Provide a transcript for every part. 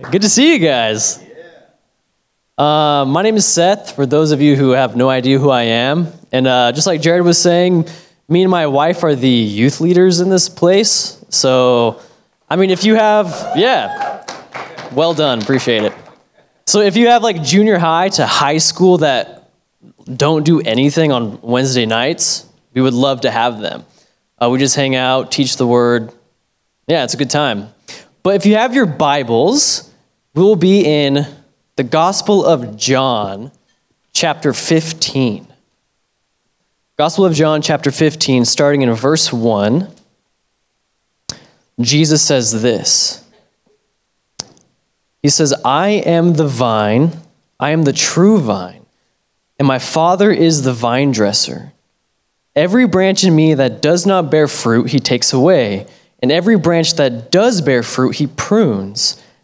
Good to see you guys. Uh, my name is Seth, for those of you who have no idea who I am. And uh, just like Jared was saying, me and my wife are the youth leaders in this place. So, I mean, if you have, yeah, well done, appreciate it. So, if you have like junior high to high school that don't do anything on Wednesday nights, we would love to have them. Uh, we just hang out, teach the word. Yeah, it's a good time. But if you have your Bibles, we will be in the Gospel of John, chapter 15. Gospel of John, chapter 15, starting in verse 1. Jesus says this He says, I am the vine, I am the true vine, and my Father is the vine dresser. Every branch in me that does not bear fruit, he takes away and every branch that does bear fruit, he prunes,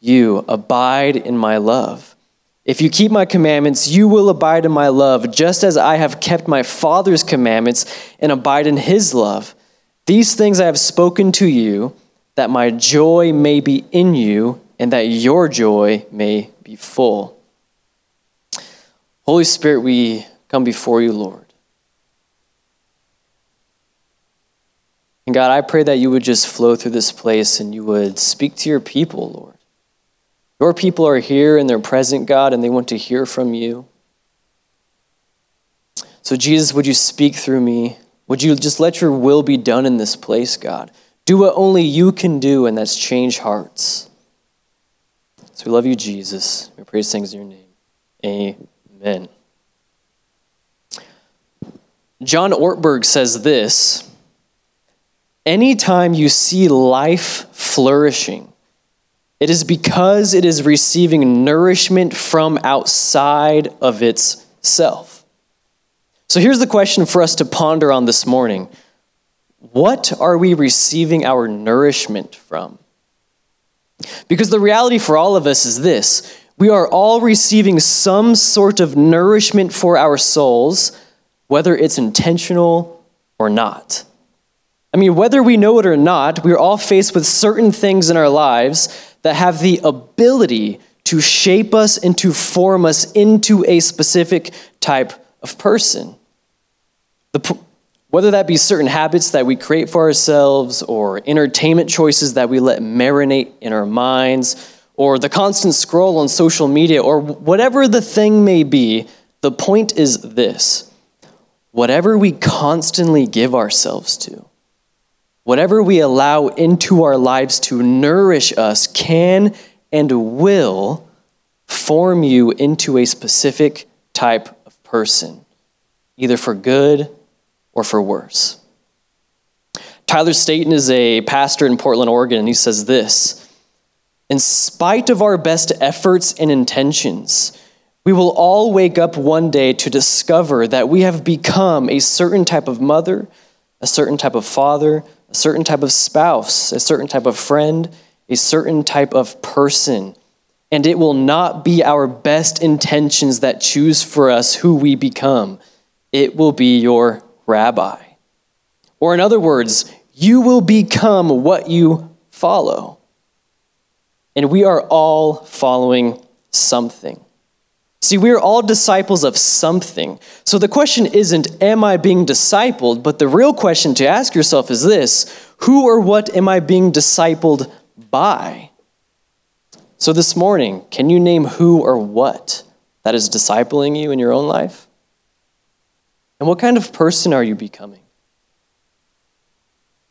you. Abide in my love. If you keep my commandments, you will abide in my love, just as I have kept my Father's commandments and abide in his love. These things I have spoken to you, that my joy may be in you, and that your joy may be full. Holy Spirit, we come before you, Lord. And God, I pray that you would just flow through this place and you would speak to your people, Lord. Your people are here and they're present, God, and they want to hear from you. So, Jesus, would you speak through me? Would you just let your will be done in this place, God? Do what only you can do, and that's change hearts. So, we love you, Jesus. We praise things in your name. Amen. John Ortberg says this Anytime you see life flourishing, it is because it is receiving nourishment from outside of itself. So here's the question for us to ponder on this morning What are we receiving our nourishment from? Because the reality for all of us is this we are all receiving some sort of nourishment for our souls, whether it's intentional or not. I mean, whether we know it or not, we're all faced with certain things in our lives that have the ability to shape us and to form us into a specific type of person. The, whether that be certain habits that we create for ourselves, or entertainment choices that we let marinate in our minds, or the constant scroll on social media, or whatever the thing may be, the point is this whatever we constantly give ourselves to, Whatever we allow into our lives to nourish us can and will form you into a specific type of person, either for good or for worse. Tyler Staton is a pastor in Portland, Oregon, and he says this In spite of our best efforts and intentions, we will all wake up one day to discover that we have become a certain type of mother, a certain type of father, a certain type of spouse, a certain type of friend, a certain type of person. And it will not be our best intentions that choose for us who we become. It will be your rabbi. Or, in other words, you will become what you follow. And we are all following something. See, we are all disciples of something. So the question isn't, am I being discipled? But the real question to ask yourself is this who or what am I being discipled by? So this morning, can you name who or what that is discipling you in your own life? And what kind of person are you becoming?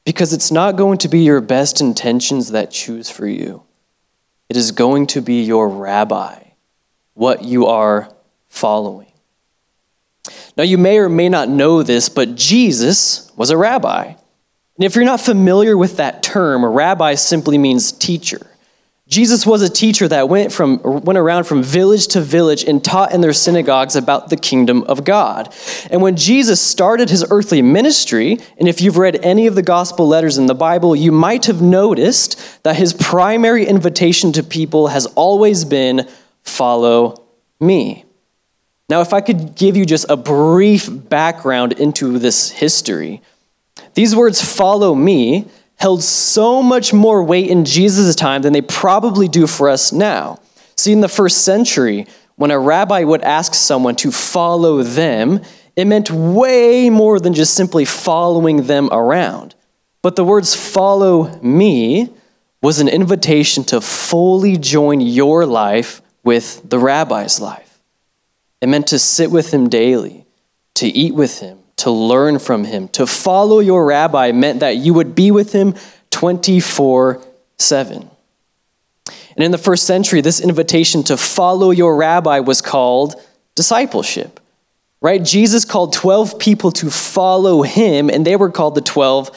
Because it's not going to be your best intentions that choose for you. It is going to be your rabbi, what you are following. Now, you may or may not know this, but Jesus was a rabbi. And if you're not familiar with that term, a rabbi simply means teacher. Jesus was a teacher that went, from, went around from village to village and taught in their synagogues about the kingdom of God. And when Jesus started his earthly ministry, and if you've read any of the gospel letters in the Bible, you might have noticed that his primary invitation to people has always been follow me. Now, if I could give you just a brief background into this history, these words follow me held so much more weight in Jesus' time than they probably do for us now. See, in the first century, when a rabbi would ask someone to follow them, it meant way more than just simply following them around. But the words follow me was an invitation to fully join your life with the rabbi's life. It meant to sit with him daily, to eat with him, to learn from him. To follow your rabbi meant that you would be with him 24 7. And in the first century, this invitation to follow your rabbi was called discipleship. Right? Jesus called 12 people to follow him, and they were called the 12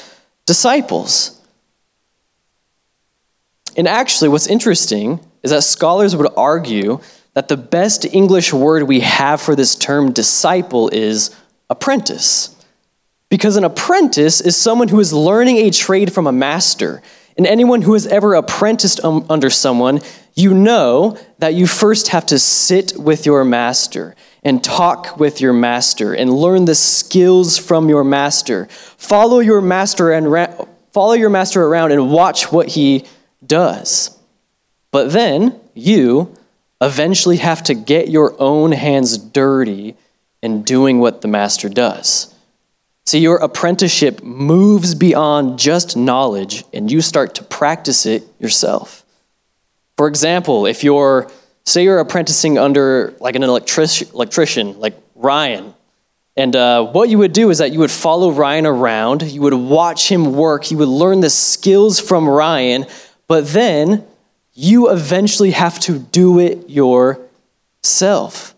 disciples. And actually, what's interesting is that scholars would argue that the best English word we have for this term disciple is apprentice. Because an apprentice is someone who is learning a trade from a master. And anyone who has ever apprenticed um, under someone, you know that you first have to sit with your master and talk with your master and learn the skills from your master. Follow your master and ra- follow your master around and watch what he does. But then you eventually have to get your own hands dirty and doing what the master does. See, your apprenticeship moves beyond just knowledge and you start to practice it yourself. For example, if you're, say, you're apprenticing under like an electric, electrician, like Ryan, and uh, what you would do is that you would follow Ryan around, you would watch him work, you would learn the skills from Ryan, but then you eventually have to do it yourself.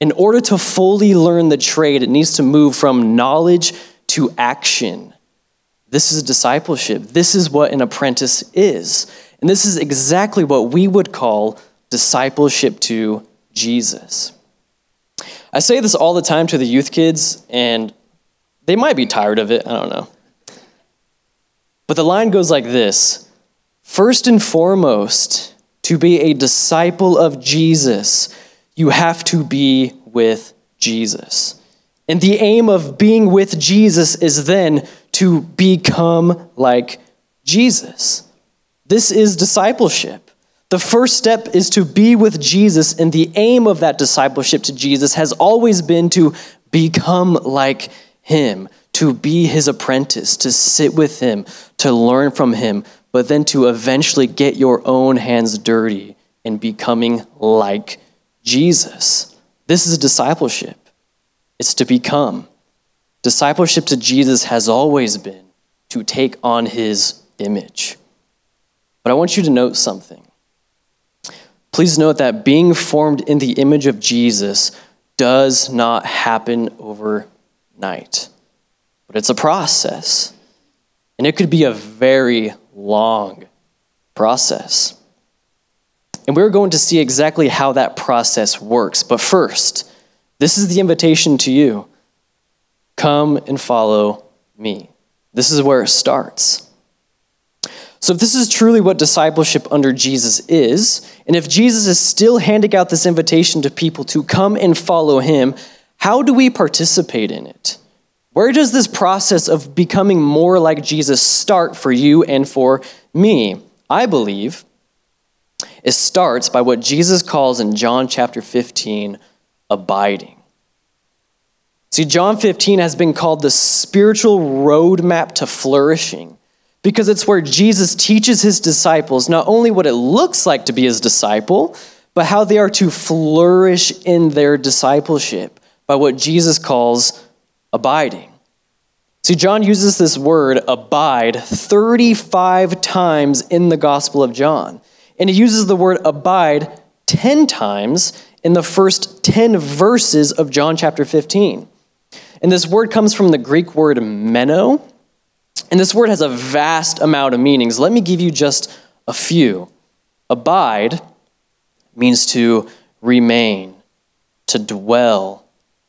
In order to fully learn the trade, it needs to move from knowledge to action. This is discipleship. This is what an apprentice is. And this is exactly what we would call discipleship to Jesus. I say this all the time to the youth kids, and they might be tired of it. I don't know. But the line goes like this First and foremost, to be a disciple of Jesus, you have to be with Jesus. And the aim of being with Jesus is then to become like Jesus. This is discipleship. The first step is to be with Jesus, and the aim of that discipleship to Jesus has always been to become like him, to be his apprentice, to sit with him, to learn from him, but then to eventually get your own hands dirty in becoming like Jesus. This is discipleship, it's to become. Discipleship to Jesus has always been to take on his image. But I want you to note something. Please note that being formed in the image of Jesus does not happen overnight, but it's a process. And it could be a very long process. And we're going to see exactly how that process works. But first, this is the invitation to you come and follow me. This is where it starts. So, if this is truly what discipleship under Jesus is, and if Jesus is still handing out this invitation to people to come and follow him, how do we participate in it? Where does this process of becoming more like Jesus start for you and for me? I believe it starts by what Jesus calls in John chapter 15 abiding. See, John 15 has been called the spiritual roadmap to flourishing because it's where Jesus teaches his disciples not only what it looks like to be his disciple, but how they are to flourish in their discipleship by what Jesus calls abiding. See, John uses this word abide 35 times in the Gospel of John. And he uses the word abide 10 times in the first 10 verses of John chapter 15. And this word comes from the Greek word meno. And this word has a vast amount of meanings. Let me give you just a few. Abide means to remain, to dwell,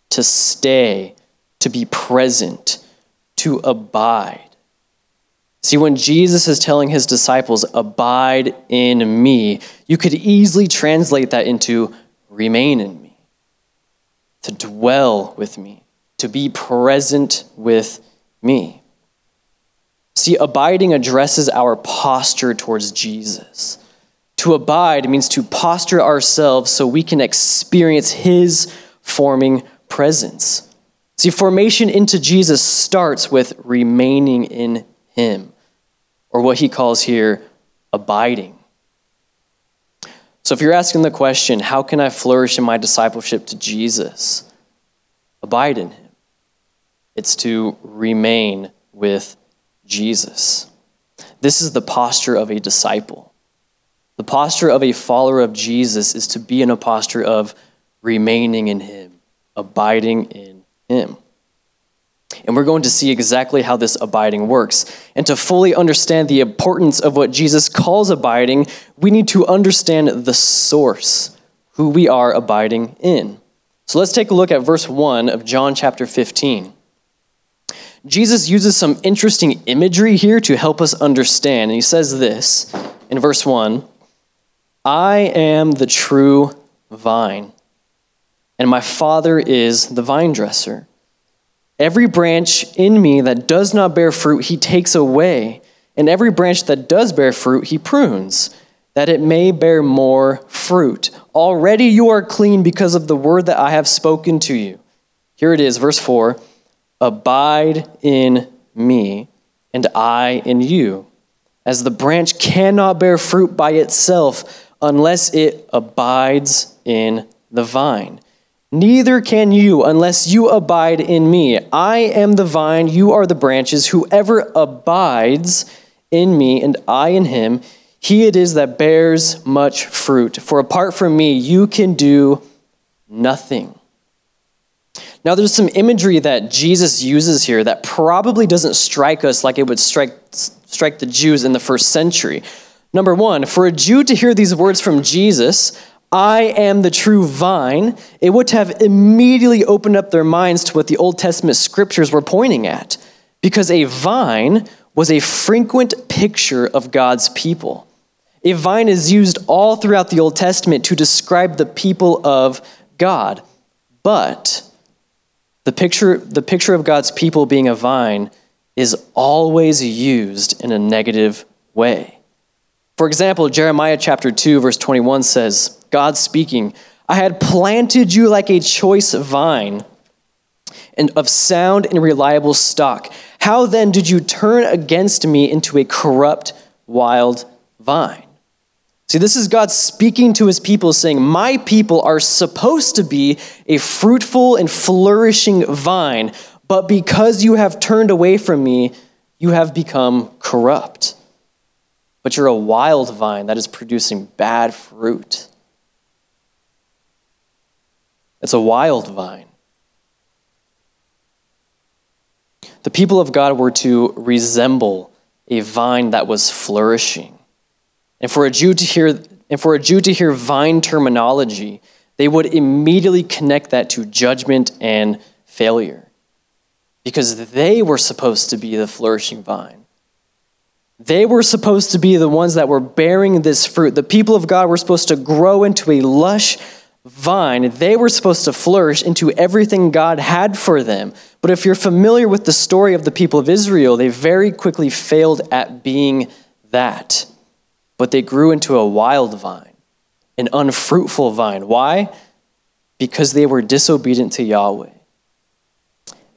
to stay, to be present, to abide. See, when Jesus is telling his disciples, abide in me, you could easily translate that into remain in me, to dwell with me, to be present with me. See, abiding addresses our posture towards Jesus. To abide means to posture ourselves so we can experience his forming presence. See, formation into Jesus starts with remaining in him, or what he calls here abiding. So, if you're asking the question, how can I flourish in my discipleship to Jesus? Abide in him. It's to remain with Jesus. This is the posture of a disciple. The posture of a follower of Jesus is to be in a posture of remaining in him, abiding in him. And we're going to see exactly how this abiding works. And to fully understand the importance of what Jesus calls abiding, we need to understand the source, who we are abiding in. So let's take a look at verse 1 of John chapter 15. Jesus uses some interesting imagery here to help us understand. And he says this in verse 1 I am the true vine and my Father is the vine dresser. Every branch in me that does not bear fruit, he takes away, and every branch that does bear fruit, he prunes, that it may bear more fruit. Already you are clean because of the word that I have spoken to you. Here it is, verse 4 Abide in me, and I in you. As the branch cannot bear fruit by itself unless it abides in the vine. Neither can you unless you abide in me. I am the vine, you are the branches. Whoever abides in me and I in him, he it is that bears much fruit. For apart from me, you can do nothing. Now, there's some imagery that Jesus uses here that probably doesn't strike us like it would strike, strike the Jews in the first century. Number one, for a Jew to hear these words from Jesus, I am the true vine, it would have immediately opened up their minds to what the Old Testament scriptures were pointing at. Because a vine was a frequent picture of God's people. A vine is used all throughout the Old Testament to describe the people of God. But the picture, the picture of God's people being a vine is always used in a negative way. For example, Jeremiah chapter 2, verse 21 says, God speaking, I had planted you like a choice vine and of sound and reliable stock. How then did you turn against me into a corrupt wild vine? See, this is God speaking to his people, saying, My people are supposed to be a fruitful and flourishing vine, but because you have turned away from me, you have become corrupt. But you're a wild vine that is producing bad fruit. It's a wild vine. The people of God were to resemble a vine that was flourishing. And for a Jew to hear and for a Jew to hear vine terminology, they would immediately connect that to judgment and failure. Because they were supposed to be the flourishing vine. They were supposed to be the ones that were bearing this fruit. The people of God were supposed to grow into a lush vine, they were supposed to flourish into everything God had for them. But if you're familiar with the story of the people of Israel, they very quickly failed at being that. But they grew into a wild vine, an unfruitful vine. Why? Because they were disobedient to Yahweh.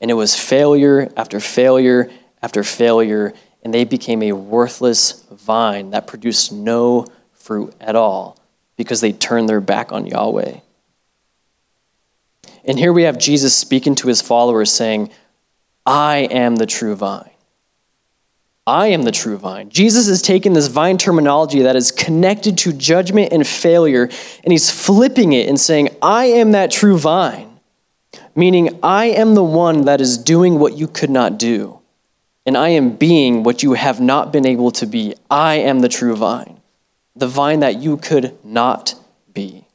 And it was failure after failure after failure and they became a worthless vine that produced no fruit at all because they turned their back on Yahweh. And here we have Jesus speaking to his followers saying, I am the true vine. I am the true vine. Jesus is taking this vine terminology that is connected to judgment and failure, and he's flipping it and saying, I am that true vine, meaning I am the one that is doing what you could not do, and I am being what you have not been able to be. I am the true vine, the vine that you could not be.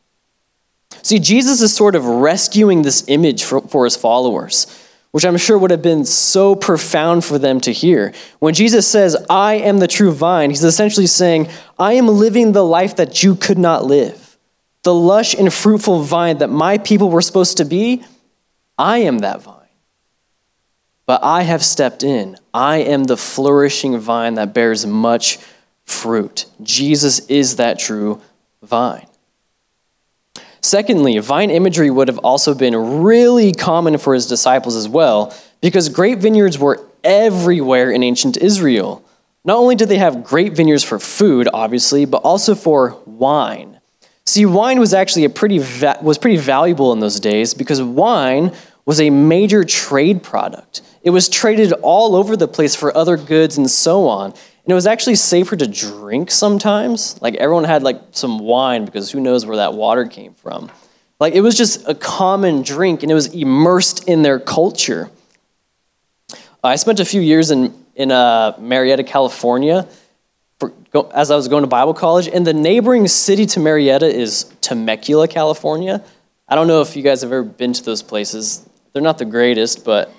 See, Jesus is sort of rescuing this image for, for his followers which I'm sure would have been so profound for them to hear. When Jesus says, I am the true vine, he's essentially saying, I am living the life that you could not live. The lush and fruitful vine that my people were supposed to be, I am that vine. But I have stepped in. I am the flourishing vine that bears much fruit. Jesus is that true vine. Secondly, vine imagery would have also been really common for his disciples as well, because grape vineyards were everywhere in ancient Israel. Not only did they have grape vineyards for food, obviously, but also for wine. See, wine was actually a pretty va- was pretty valuable in those days because wine was a major trade product. It was traded all over the place for other goods and so on. And it was actually safer to drink sometimes. Like everyone had like some wine because who knows where that water came from. Like it was just a common drink and it was immersed in their culture. I spent a few years in, in uh, Murrieta, California, for, as I was going to Bible college, and the neighboring city to Murrieta is Temecula, California. I don't know if you guys have ever been to those places. They're not the greatest, but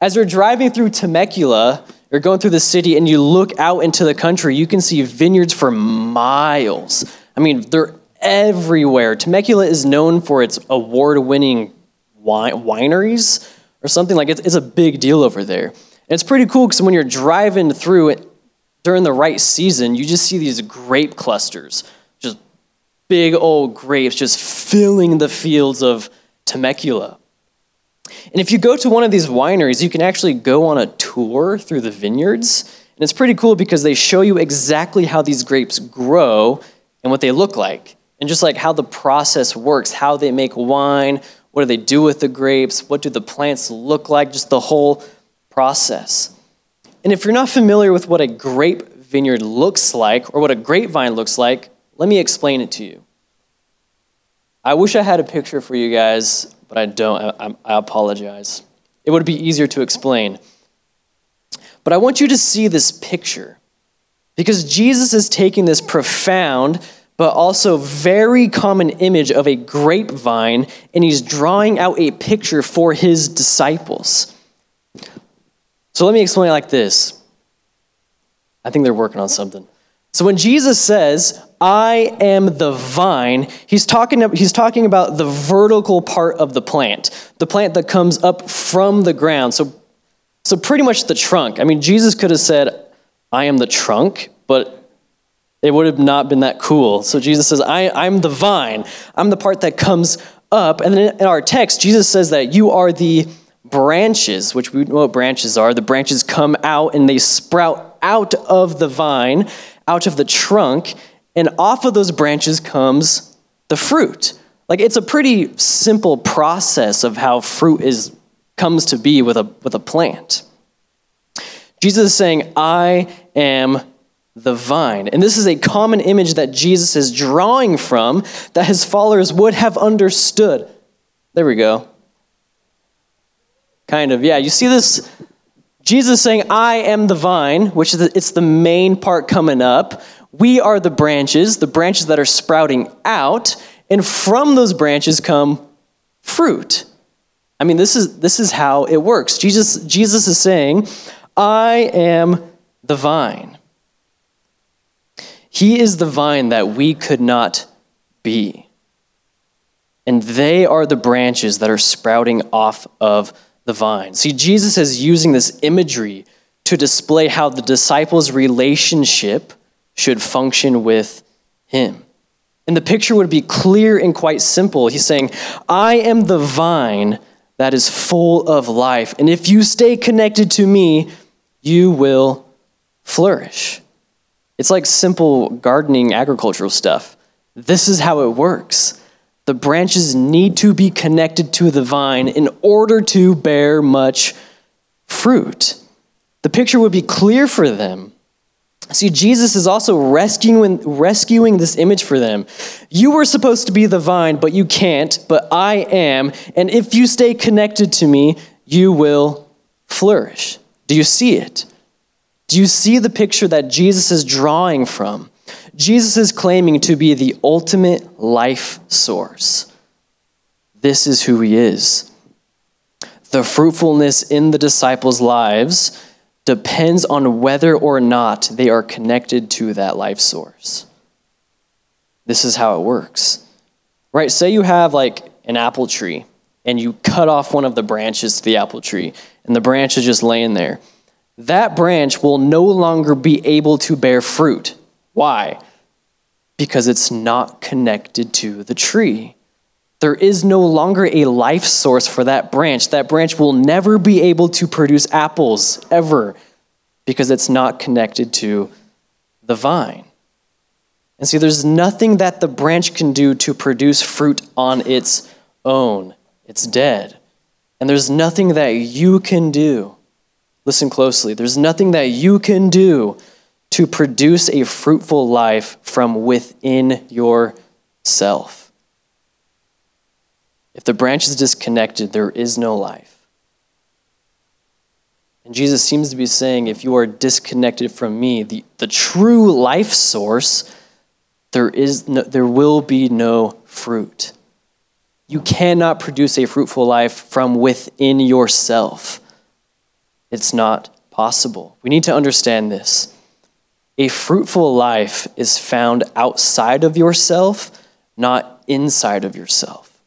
as you're driving through Temecula, you're going through the city and you look out into the country, you can see vineyards for miles. I mean, they're everywhere. Temecula is known for its award winning wineries or something like it's, it's a big deal over there. And it's pretty cool because when you're driving through it during the right season, you just see these grape clusters, just big old grapes just filling the fields of Temecula. And if you go to one of these wineries, you can actually go on a tour through the vineyards. And it's pretty cool because they show you exactly how these grapes grow and what they look like. And just like how the process works, how they make wine, what do they do with the grapes, what do the plants look like, just the whole process. And if you're not familiar with what a grape vineyard looks like or what a grapevine looks like, let me explain it to you. I wish I had a picture for you guys but I don't. I, I apologize. It would be easier to explain. But I want you to see this picture because Jesus is taking this profound but also very common image of a grapevine and he's drawing out a picture for his disciples. So let me explain it like this. I think they're working on something. So when Jesus says, I am the vine, he's talking, he's talking about the vertical part of the plant, the plant that comes up from the ground. So, so pretty much the trunk. I mean, Jesus could have said, I am the trunk, but it would have not been that cool. So Jesus says, I, I'm the vine. I'm the part that comes up. And then in our text, Jesus says that you are the branches, which we know what branches are. The branches come out and they sprout out of the vine out of the trunk, and off of those branches comes the fruit. Like it's a pretty simple process of how fruit is comes to be with a with a plant. Jesus is saying, "I am the vine." And this is a common image that Jesus is drawing from that his followers would have understood. There we go. Kind of. Yeah, you see this Jesus saying, I am the vine, which is the, it's the main part coming up. We are the branches, the branches that are sprouting out, and from those branches come fruit. I mean, this is, this is how it works. Jesus, Jesus is saying, I am the vine. He is the vine that we could not be. And they are the branches that are sprouting off of the vine. See, Jesus is using this imagery to display how the disciples' relationship should function with him. And the picture would be clear and quite simple. He's saying, I am the vine that is full of life. And if you stay connected to me, you will flourish. It's like simple gardening, agricultural stuff. This is how it works. The branches need to be connected to the vine in order to bear much fruit. The picture would be clear for them. See, Jesus is also rescuing, rescuing this image for them. You were supposed to be the vine, but you can't, but I am. And if you stay connected to me, you will flourish. Do you see it? Do you see the picture that Jesus is drawing from? Jesus is claiming to be the ultimate life source. This is who he is. The fruitfulness in the disciples' lives depends on whether or not they are connected to that life source. This is how it works. Right? Say you have like an apple tree and you cut off one of the branches to the apple tree and the branch is just laying there. That branch will no longer be able to bear fruit. Why? Because it's not connected to the tree. There is no longer a life source for that branch. That branch will never be able to produce apples ever because it's not connected to the vine. And see, there's nothing that the branch can do to produce fruit on its own. It's dead. And there's nothing that you can do. Listen closely. There's nothing that you can do to produce a fruitful life from within yourself. If the branch is disconnected, there is no life. And Jesus seems to be saying if you are disconnected from me, the, the true life source, there, is no, there will be no fruit. You cannot produce a fruitful life from within yourself. It's not possible. We need to understand this. A fruitful life is found outside of yourself, not inside of yourself.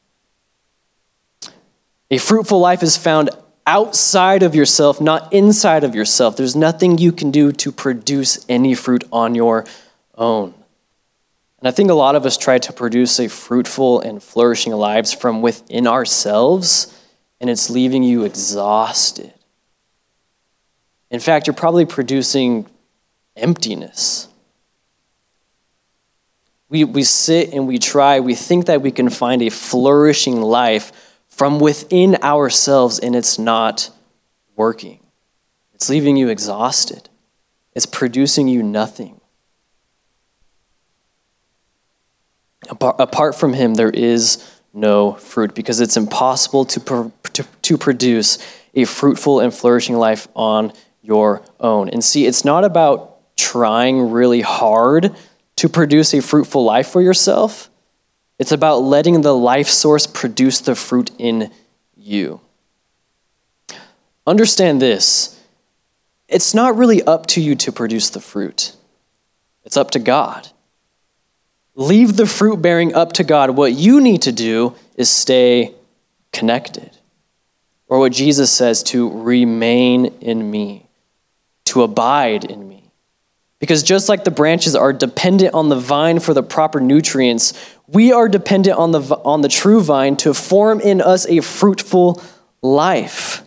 A fruitful life is found outside of yourself, not inside of yourself. There's nothing you can do to produce any fruit on your own. And I think a lot of us try to produce a fruitful and flourishing lives from within ourselves, and it's leaving you exhausted. In fact, you're probably producing emptiness. We, we sit and we try, we think that we can find a flourishing life from within ourselves and it's not working. It's leaving you exhausted, it's producing you nothing. Apart from Him, there is no fruit because it's impossible to, to, to produce a fruitful and flourishing life on your own. And see, it's not about trying really hard to produce a fruitful life for yourself. It's about letting the life source produce the fruit in you. Understand this it's not really up to you to produce the fruit, it's up to God. Leave the fruit bearing up to God. What you need to do is stay connected. Or what Jesus says, to remain in me, to abide in me. Because just like the branches are dependent on the vine for the proper nutrients, we are dependent on the, on the true vine to form in us a fruitful life.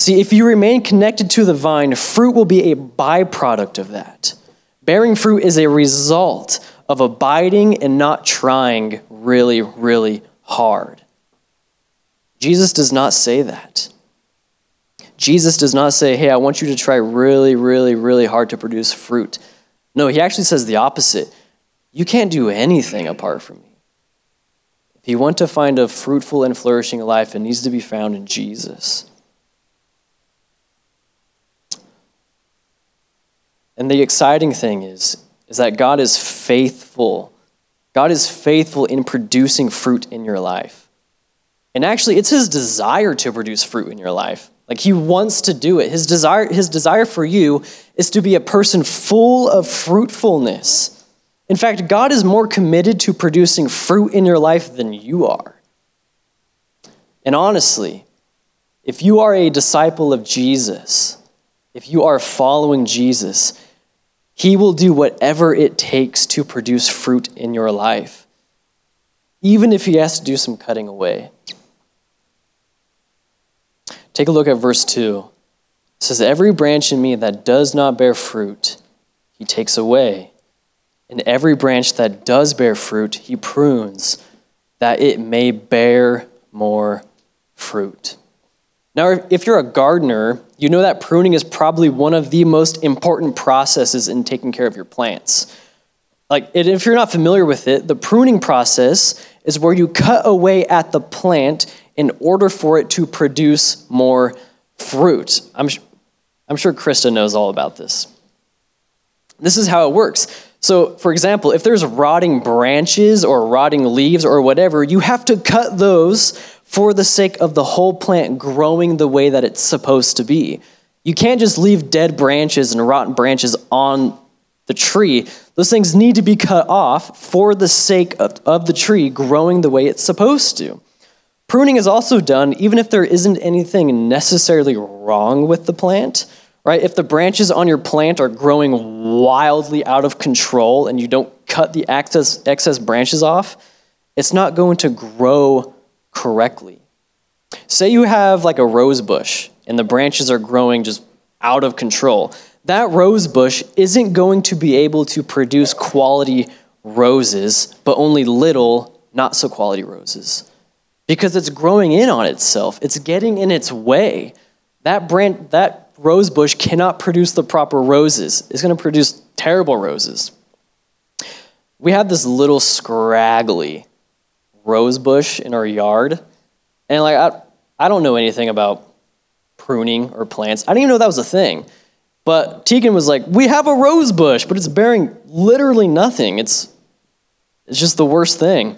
See, if you remain connected to the vine, fruit will be a byproduct of that. Bearing fruit is a result of abiding and not trying really, really hard. Jesus does not say that. Jesus does not say, hey, I want you to try really, really, really hard to produce fruit. No, he actually says the opposite. You can't do anything apart from me. If you want to find a fruitful and flourishing life, it needs to be found in Jesus. And the exciting thing is, is that God is faithful. God is faithful in producing fruit in your life. And actually, it's his desire to produce fruit in your life. Like he wants to do it. His desire, his desire for you is to be a person full of fruitfulness. In fact, God is more committed to producing fruit in your life than you are. And honestly, if you are a disciple of Jesus, if you are following Jesus, he will do whatever it takes to produce fruit in your life, even if he has to do some cutting away. Take a look at verse 2. It says, Every branch in me that does not bear fruit, he takes away. And every branch that does bear fruit, he prunes, that it may bear more fruit. Now, if you're a gardener, you know that pruning is probably one of the most important processes in taking care of your plants. Like, if you're not familiar with it, the pruning process is where you cut away at the plant in order for it to produce more fruit. I'm, I'm sure Krista knows all about this. This is how it works. So, for example, if there's rotting branches or rotting leaves or whatever, you have to cut those for the sake of the whole plant growing the way that it's supposed to be. You can't just leave dead branches and rotten branches on the tree. Those things need to be cut off for the sake of, of the tree growing the way it's supposed to. Pruning is also done even if there isn't anything necessarily wrong with the plant, right? If the branches on your plant are growing wildly out of control and you don't cut the excess, excess branches off, it's not going to grow correctly. Say you have like a rose bush and the branches are growing just out of control. That rose bush isn't going to be able to produce quality roses, but only little, not so quality roses. Because it's growing in on itself, it's getting in its way. That branch, that rose bush cannot produce the proper roses. It's going to produce terrible roses. We have this little scraggly rose bush in our yard. And like I, I don't know anything about pruning or plants. I didn't even know that was a thing. But Tegan was like, "We have a rose bush, but it's bearing literally nothing. It's it's just the worst thing."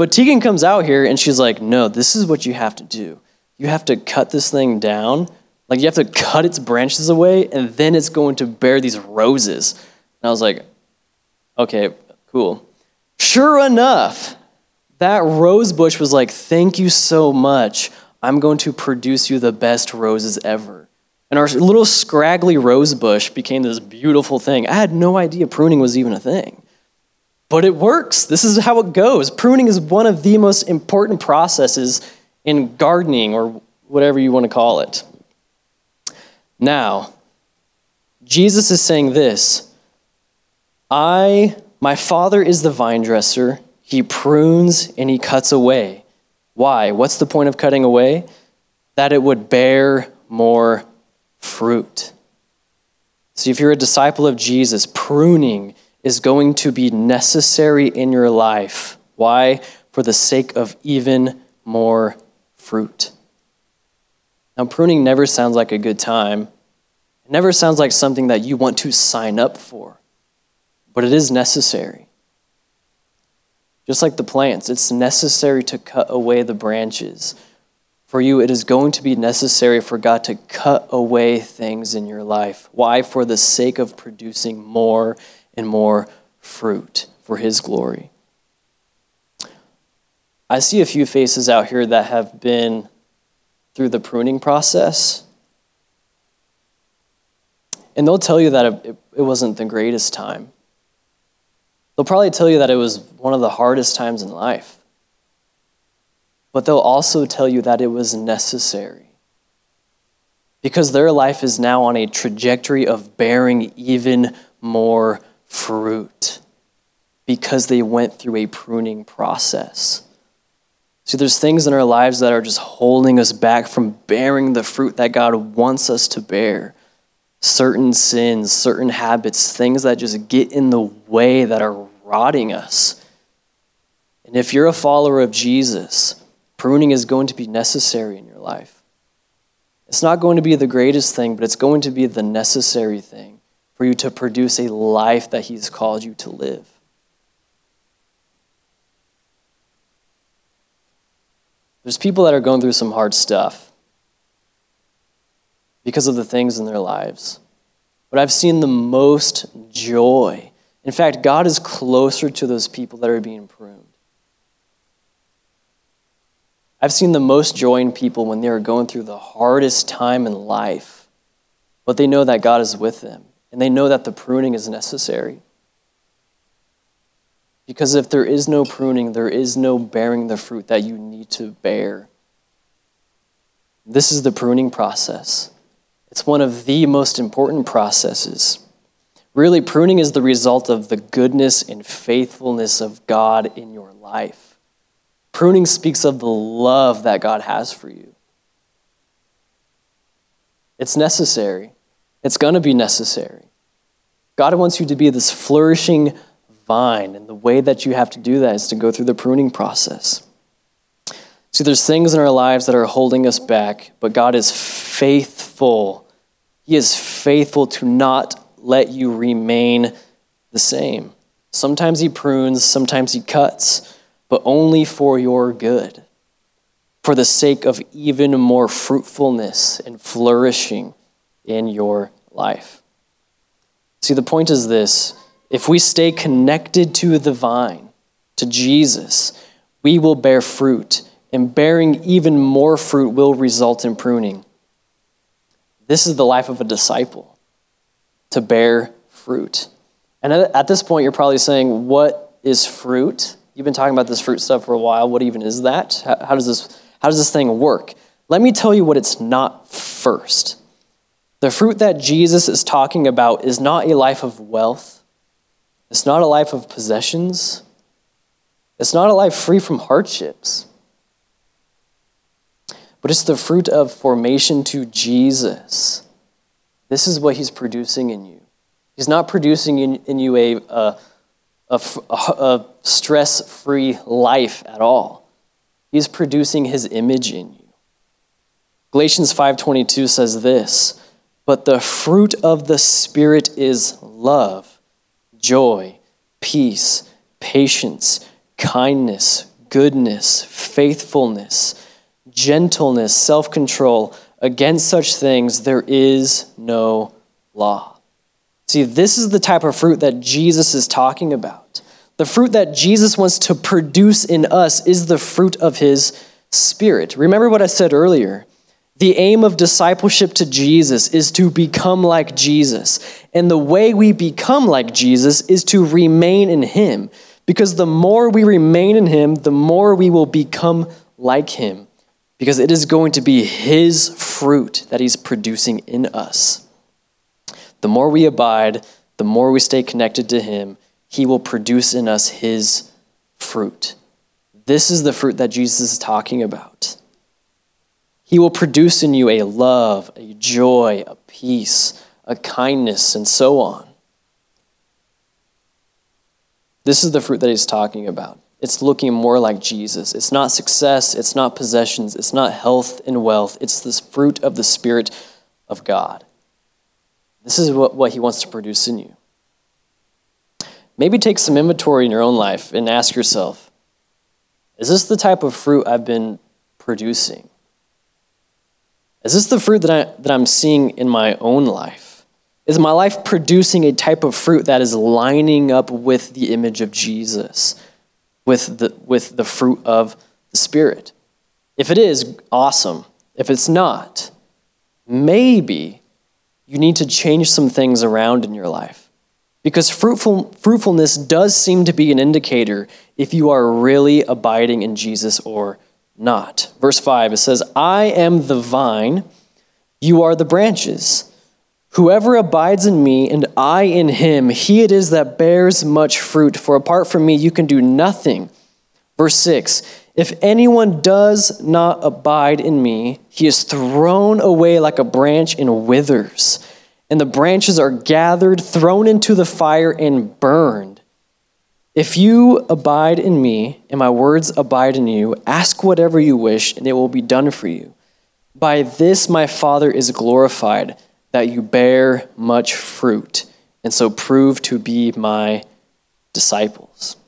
But Tegan comes out here and she's like, "No, this is what you have to do. You have to cut this thing down. Like you have to cut its branches away and then it's going to bear these roses." And I was like, "Okay, cool." Sure enough, that rose bush was like, Thank you so much. I'm going to produce you the best roses ever. And our little scraggly rose bush became this beautiful thing. I had no idea pruning was even a thing. But it works. This is how it goes. Pruning is one of the most important processes in gardening or whatever you want to call it. Now, Jesus is saying this I, my Father is the vine dresser he prunes and he cuts away. Why? What's the point of cutting away? That it would bear more fruit. See, if you're a disciple of Jesus, pruning is going to be necessary in your life. Why? For the sake of even more fruit. Now, pruning never sounds like a good time. It never sounds like something that you want to sign up for, but it is necessary. Just like the plants, it's necessary to cut away the branches. For you, it is going to be necessary for God to cut away things in your life. Why? For the sake of producing more and more fruit for His glory. I see a few faces out here that have been through the pruning process. And they'll tell you that it, it wasn't the greatest time. They'll probably tell you that it was one of the hardest times in life. But they'll also tell you that it was necessary. Because their life is now on a trajectory of bearing even more fruit. Because they went through a pruning process. See, there's things in our lives that are just holding us back from bearing the fruit that God wants us to bear certain sins, certain habits, things that just get in the way that are rotting us. And if you're a follower of Jesus, pruning is going to be necessary in your life. It's not going to be the greatest thing, but it's going to be the necessary thing for you to produce a life that He's called you to live. There's people that are going through some hard stuff because of the things in their lives. But I've seen the most joy. In fact, God is closer to those people that are being pruned. I've seen the most joy in people when they are going through the hardest time in life, but they know that God is with them, and they know that the pruning is necessary. Because if there is no pruning, there is no bearing the fruit that you need to bear. This is the pruning process. It's one of the most important processes. Really, pruning is the result of the goodness and faithfulness of God in your life. Pruning speaks of the love that God has for you. It's necessary, it's going to be necessary. God wants you to be this flourishing vine, and the way that you have to do that is to go through the pruning process. See, there's things in our lives that are holding us back, but God is faithful. He is faithful to not let you remain the same. Sometimes He prunes, sometimes He cuts, but only for your good, for the sake of even more fruitfulness and flourishing in your life. See, the point is this if we stay connected to the vine, to Jesus, we will bear fruit and bearing even more fruit will result in pruning. This is the life of a disciple to bear fruit. And at this point, you're probably saying, What is fruit? You've been talking about this fruit stuff for a while. What even is that? How, does, this, how does this thing work? Let me tell you what it's not first. The fruit that Jesus is talking about is not a life of wealth, it's not a life of possessions, it's not a life free from hardships but it's the fruit of formation to Jesus. This is what he's producing in you. He's not producing in, in you a, a, a, a stress free life at all. He's producing his image in you. Galatians 5:22 says this, but the fruit of the spirit is love, joy, peace, patience, kindness, goodness, faithfulness, gentleness, self control. Against such things, there is no law. See, this is the type of fruit that Jesus is talking about. The fruit that Jesus wants to produce in us is the fruit of his spirit. Remember what I said earlier. The aim of discipleship to Jesus is to become like Jesus. And the way we become like Jesus is to remain in him. Because the more we remain in him, the more we will become like him because it is going to be His fruit that He's producing in us. The more we abide, the more we stay connected to Him, He will produce in us His fruit. This is the fruit that Jesus is talking about. He will produce in you a love, a joy, a peace, a kindness, and so on. This is the fruit that he's talking about it's looking more like Jesus. It's not success, it's not possessions, it's not health and wealth. It's this fruit of the Spirit of God. This is what, what He wants to produce in you. Maybe take some inventory in your own life and ask yourself Is this the type of fruit I've been producing? Is this the fruit that, I, that I'm seeing in my own life? Is my life producing a type of fruit that is lining up with the image of Jesus? with the, with the fruit of the Spirit. If it is, awesome. If it's not, maybe you need to change some things around in your life. Because fruitful, fruitfulness does seem to be an indicator if you are really abiding in Jesus or not. Verse 5, it says, I am the vine, you are the branches. Whoever abides in me and I in him, he it is that bears much fruit, for apart from me you can do nothing. Verse 6 If anyone does not abide in me, he is thrown away like a branch and withers, and the branches are gathered, thrown into the fire, and burned. If you abide in me, and my words abide in you, ask whatever you wish, and it will be done for you. By this my Father is glorified that you bear much fruit, and so prove to be my disciples.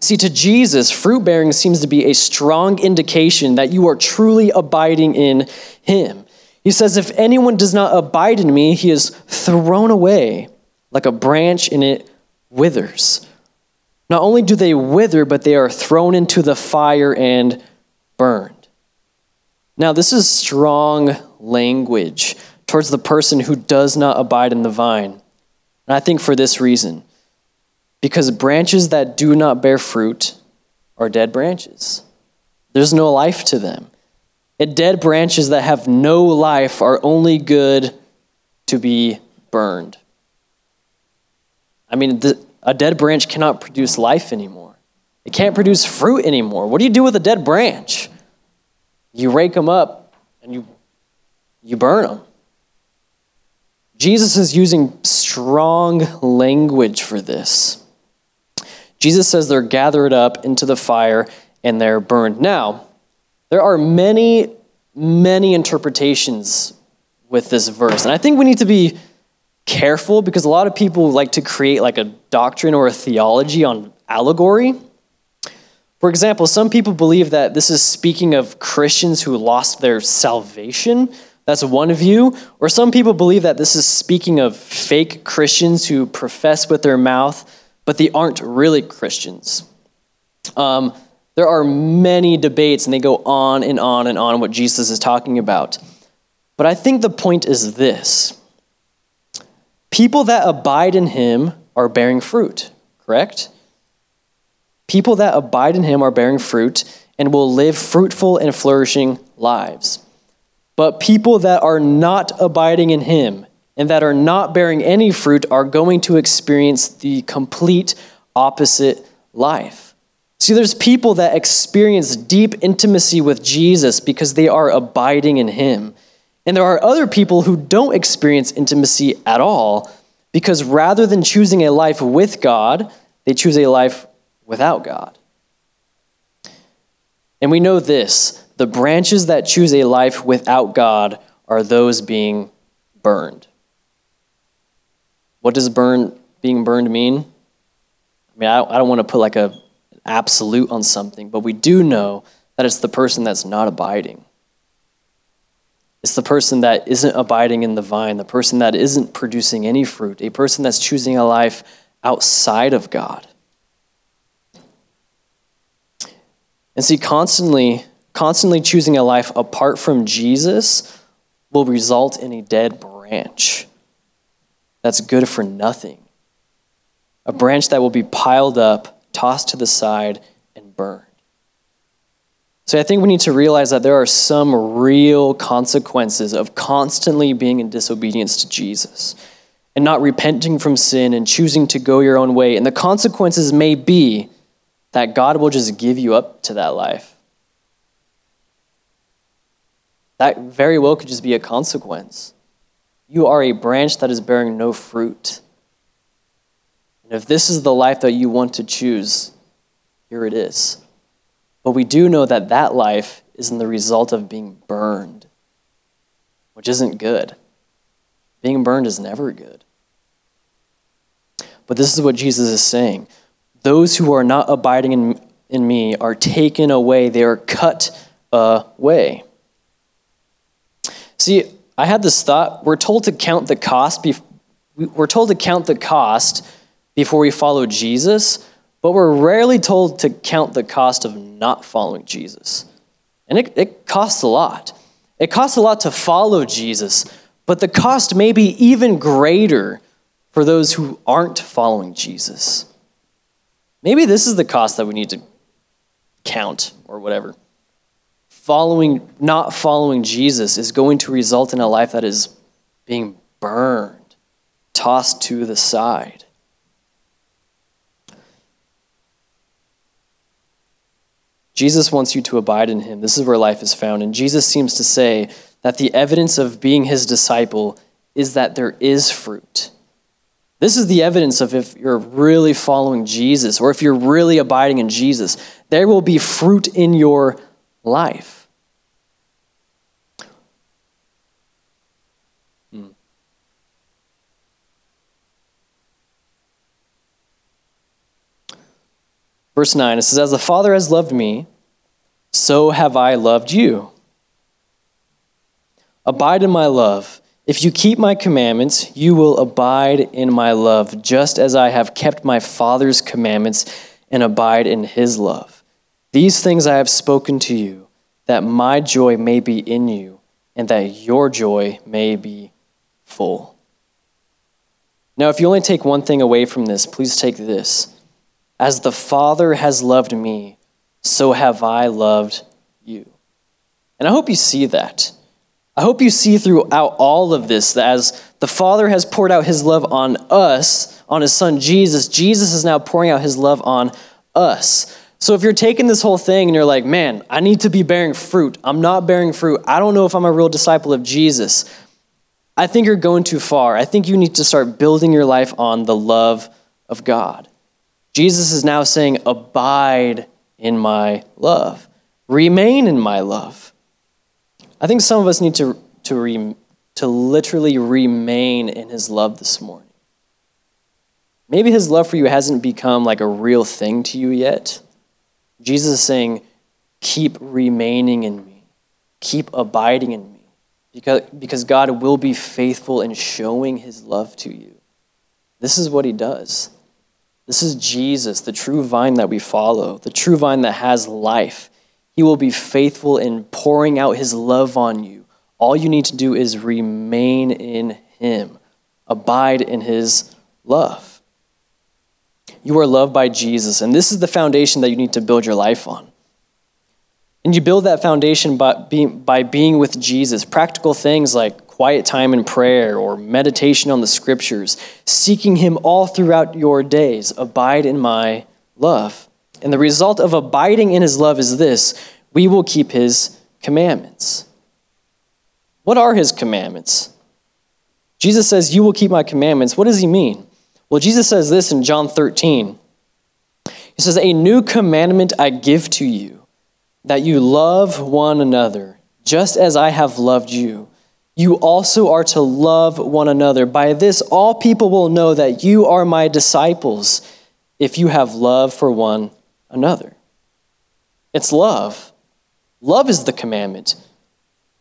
See, to Jesus, fruit bearing seems to be a strong indication that you are truly abiding in him. He says, If anyone does not abide in me, he is thrown away like a branch and it withers. Not only do they wither, but they are thrown into the fire and burned. Now, this is strong language towards the person who does not abide in the vine. And I think for this reason because branches that do not bear fruit are dead branches, there's no life to them. And dead branches that have no life are only good to be burned. I mean, the, a dead branch cannot produce life anymore. It can't produce fruit anymore. What do you do with a dead branch? You rake them up and you, you burn them. Jesus is using strong language for this. Jesus says they're gathered up into the fire and they're burned. Now, there are many, many interpretations with this verse. And I think we need to be careful because a lot of people like to create like a doctrine or a theology on allegory. For example, some people believe that this is speaking of Christians who lost their salvation. That's one view. Or some people believe that this is speaking of fake Christians who profess with their mouth, but they aren't really Christians. Um, there are many debates, and they go on and on and on what Jesus is talking about. But I think the point is this people that abide in him are bearing fruit, correct? People that abide in him are bearing fruit and will live fruitful and flourishing lives. But people that are not abiding in him and that are not bearing any fruit are going to experience the complete opposite life. See, there's people that experience deep intimacy with Jesus because they are abiding in him. And there are other people who don't experience intimacy at all because rather than choosing a life with God, they choose a life without God. And we know this the branches that choose a life without God are those being burned. What does burn, being burned mean? I mean, I, I don't want to put like a absolute on something, but we do know that it's the person that's not abiding. It's the person that isn't abiding in the vine, the person that isn't producing any fruit, a person that's choosing a life outside of God. And see, constantly, constantly choosing a life apart from Jesus will result in a dead branch that's good for nothing. A branch that will be piled up tossed to the side, and burned. So I think we need to realize that there are some real consequences of constantly being in disobedience to Jesus and not repenting from sin and choosing to go your own way. And the consequences may be that God will just give you up to that life. That very well could just be a consequence. You are a branch that is bearing no fruit. And if this is the life that you want to choose, here it is. But we do know that that life is in the result of being burned, which isn't good. Being burned is never good. But this is what Jesus is saying those who are not abiding in, in me are taken away, they are cut away. See, I had this thought. We're told to count the cost. We're told to count the cost before we follow Jesus, but we're rarely told to count the cost of not following Jesus. And it, it costs a lot. It costs a lot to follow Jesus, but the cost may be even greater for those who aren't following Jesus. Maybe this is the cost that we need to count or whatever. Following, not following Jesus is going to result in a life that is being burned, tossed to the side. Jesus wants you to abide in him. This is where life is found. And Jesus seems to say that the evidence of being his disciple is that there is fruit. This is the evidence of if you're really following Jesus or if you're really abiding in Jesus. There will be fruit in your life. Verse 9, it says, As the Father has loved me, so have I loved you. Abide in my love. If you keep my commandments, you will abide in my love, just as I have kept my Father's commandments and abide in his love. These things I have spoken to you, that my joy may be in you, and that your joy may be full. Now, if you only take one thing away from this, please take this. As the Father has loved me, so have I loved you. And I hope you see that. I hope you see throughout all of this that as The Father has poured out his love on us, on his Son Jesus. Jesus is now pouring out his love on us. So if you're taking this whole thing and you're like, man, I need to be bearing fruit, I'm not bearing fruit, I don't know if I'm a real disciple of Jesus, I think you're going too far. I think you need to start building your life on the love of God. Jesus is now saying, abide in my love, remain in my love. I think some of us need to, to, re, to literally remain in his love this morning. Maybe his love for you hasn't become like a real thing to you yet. Jesus is saying, keep remaining in me, keep abiding in me, because, because God will be faithful in showing his love to you. This is what he does. This is Jesus, the true vine that we follow, the true vine that has life. He will be faithful in pouring out his love on you. All you need to do is remain in him, abide in his love. You are loved by Jesus, and this is the foundation that you need to build your life on. And you build that foundation by being, by being with Jesus. Practical things like quiet time in prayer or meditation on the scriptures, seeking Him all throughout your days. Abide in my love. And the result of abiding in His love is this we will keep His commandments. What are His commandments? Jesus says, You will keep my commandments. What does He mean? Well, Jesus says this in John 13. He says, A new commandment I give to you, that you love one another, just as I have loved you. You also are to love one another. By this, all people will know that you are my disciples, if you have love for one another. It's love. Love is the commandment,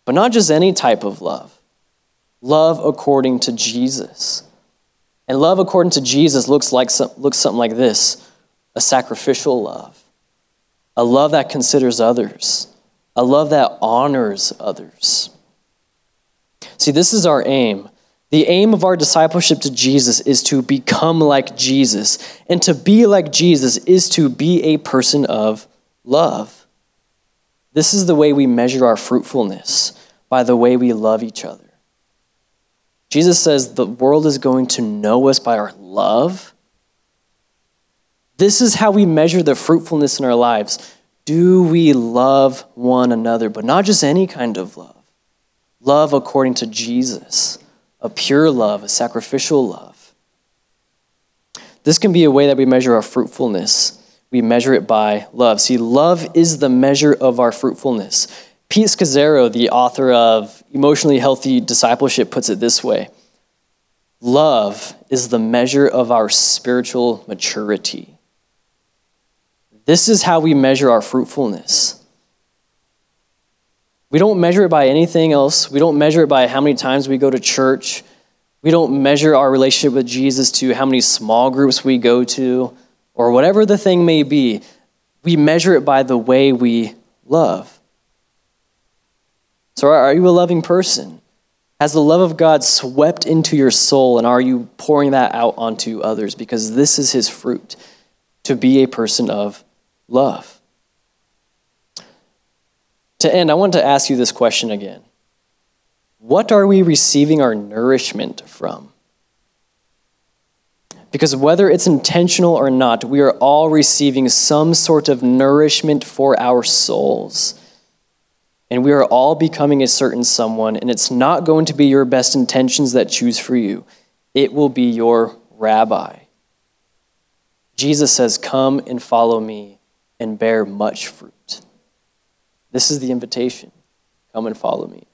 but not just any type of love. Love according to Jesus. And love according to Jesus looks like looks something like this a sacrificial love, a love that considers others, a love that honors others. See, this is our aim. The aim of our discipleship to Jesus is to become like Jesus. And to be like Jesus is to be a person of love. This is the way we measure our fruitfulness by the way we love each other. Jesus says the world is going to know us by our love. This is how we measure the fruitfulness in our lives. Do we love one another? But not just any kind of love. Love according to Jesus, a pure love, a sacrificial love. This can be a way that we measure our fruitfulness. We measure it by love. See, love is the measure of our fruitfulness. Pete Scazzero, the author of Emotionally Healthy Discipleship, puts it this way Love is the measure of our spiritual maturity. This is how we measure our fruitfulness. We don't measure it by anything else. We don't measure it by how many times we go to church. We don't measure our relationship with Jesus to how many small groups we go to or whatever the thing may be. We measure it by the way we love. So, are you a loving person? Has the love of God swept into your soul, and are you pouring that out onto others? Because this is his fruit to be a person of love. To end, I want to ask you this question again What are we receiving our nourishment from? Because whether it's intentional or not, we are all receiving some sort of nourishment for our souls. And we are all becoming a certain someone, and it's not going to be your best intentions that choose for you. It will be your rabbi. Jesus says, Come and follow me and bear much fruit. This is the invitation. Come and follow me.